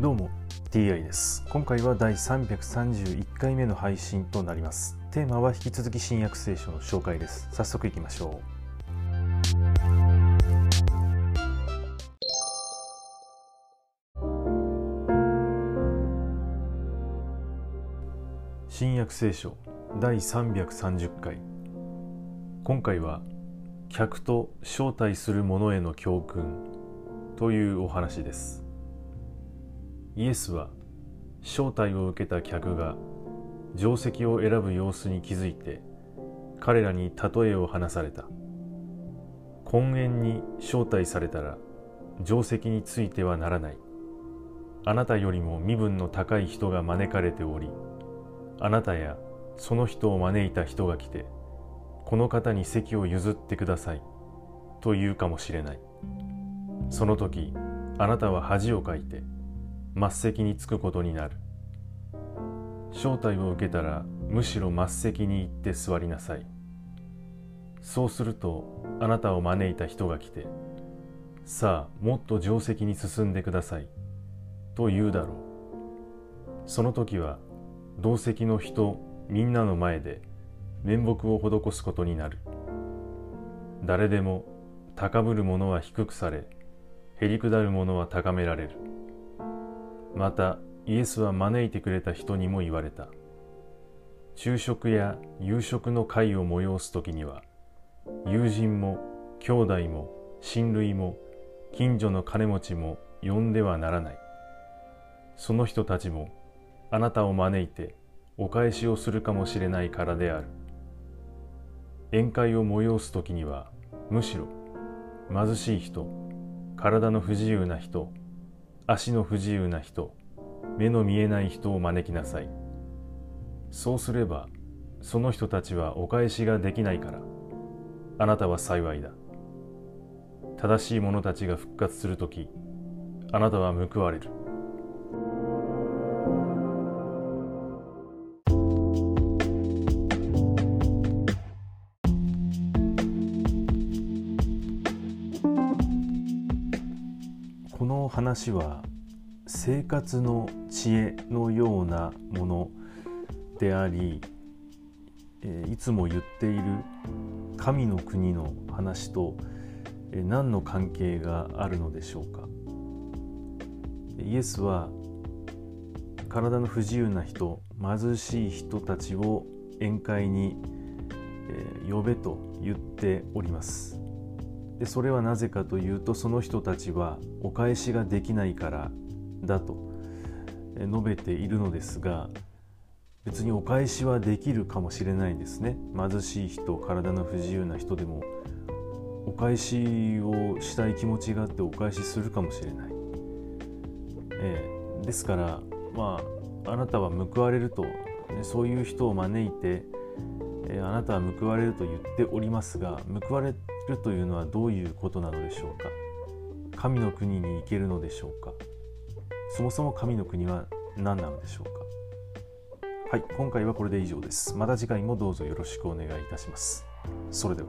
どうも TI です。今回は第331回目の配信となります。テーマは引き続き新約聖書の紹介です。早速いきましょう。新約聖書第330回。今回は客と招待する者への教訓というお話です。イエスは招待を受けた客が定石を選ぶ様子に気づいて彼らに例えを話された。婚宴に招待されたら定石についてはならない。あなたよりも身分の高い人が招かれておりあなたやその人を招いた人が来てこの方に席を譲ってくださいと言うかもしれない。その時あなたは恥をかいて末席に着くことになる。招待を受けたらむしろ末席に行って座りなさい。そうするとあなたを招いた人が来てさあもっと定石に進んでくださいと言うだろう。その時は同席の人みんなの前で面目を施すことになる。誰でも高ぶる者は低くされへりくだる者は高められる。またイエスは招いてくれた人にも言われた。昼食や夕食の会を催す時には友人も兄弟も親類も近所の金持ちも呼んではならない。その人たちもあなたを招いてお返しをするかもしれないからである。宴会を催す時にはむしろ貧しい人体の不自由な人足の不自由な人目の見えない人を招きなさい。そうすればその人たちはお返しができないから。あなたは幸いだ。正しい者たちが復活する時あなたは報われる。この話は生活の知恵のようなものでありいつも言っている神の国の話と何の関係があるのでしょうか。イエスは体の不自由な人貧しい人たちを宴会に呼べと言っております。でそれはなぜかというとその人たちはお返しができないからだと述べているのですが別にお返しはできるかもしれないですね。貧しい人体の不自由な人でもお返しをしたい気持ちがあってお返しするかもしれない、えー、ですからまああなたは報われるとそういう人を招いて、え、あなたは報われると言っておりますが報われるというのはどういうことなのでしょうか？神の国に行けるのでしょうか？そもそも神の国は何なのでしょうか？はい今回はこれで以上です。また次回もどうぞよろしくお願いいたします。それでは。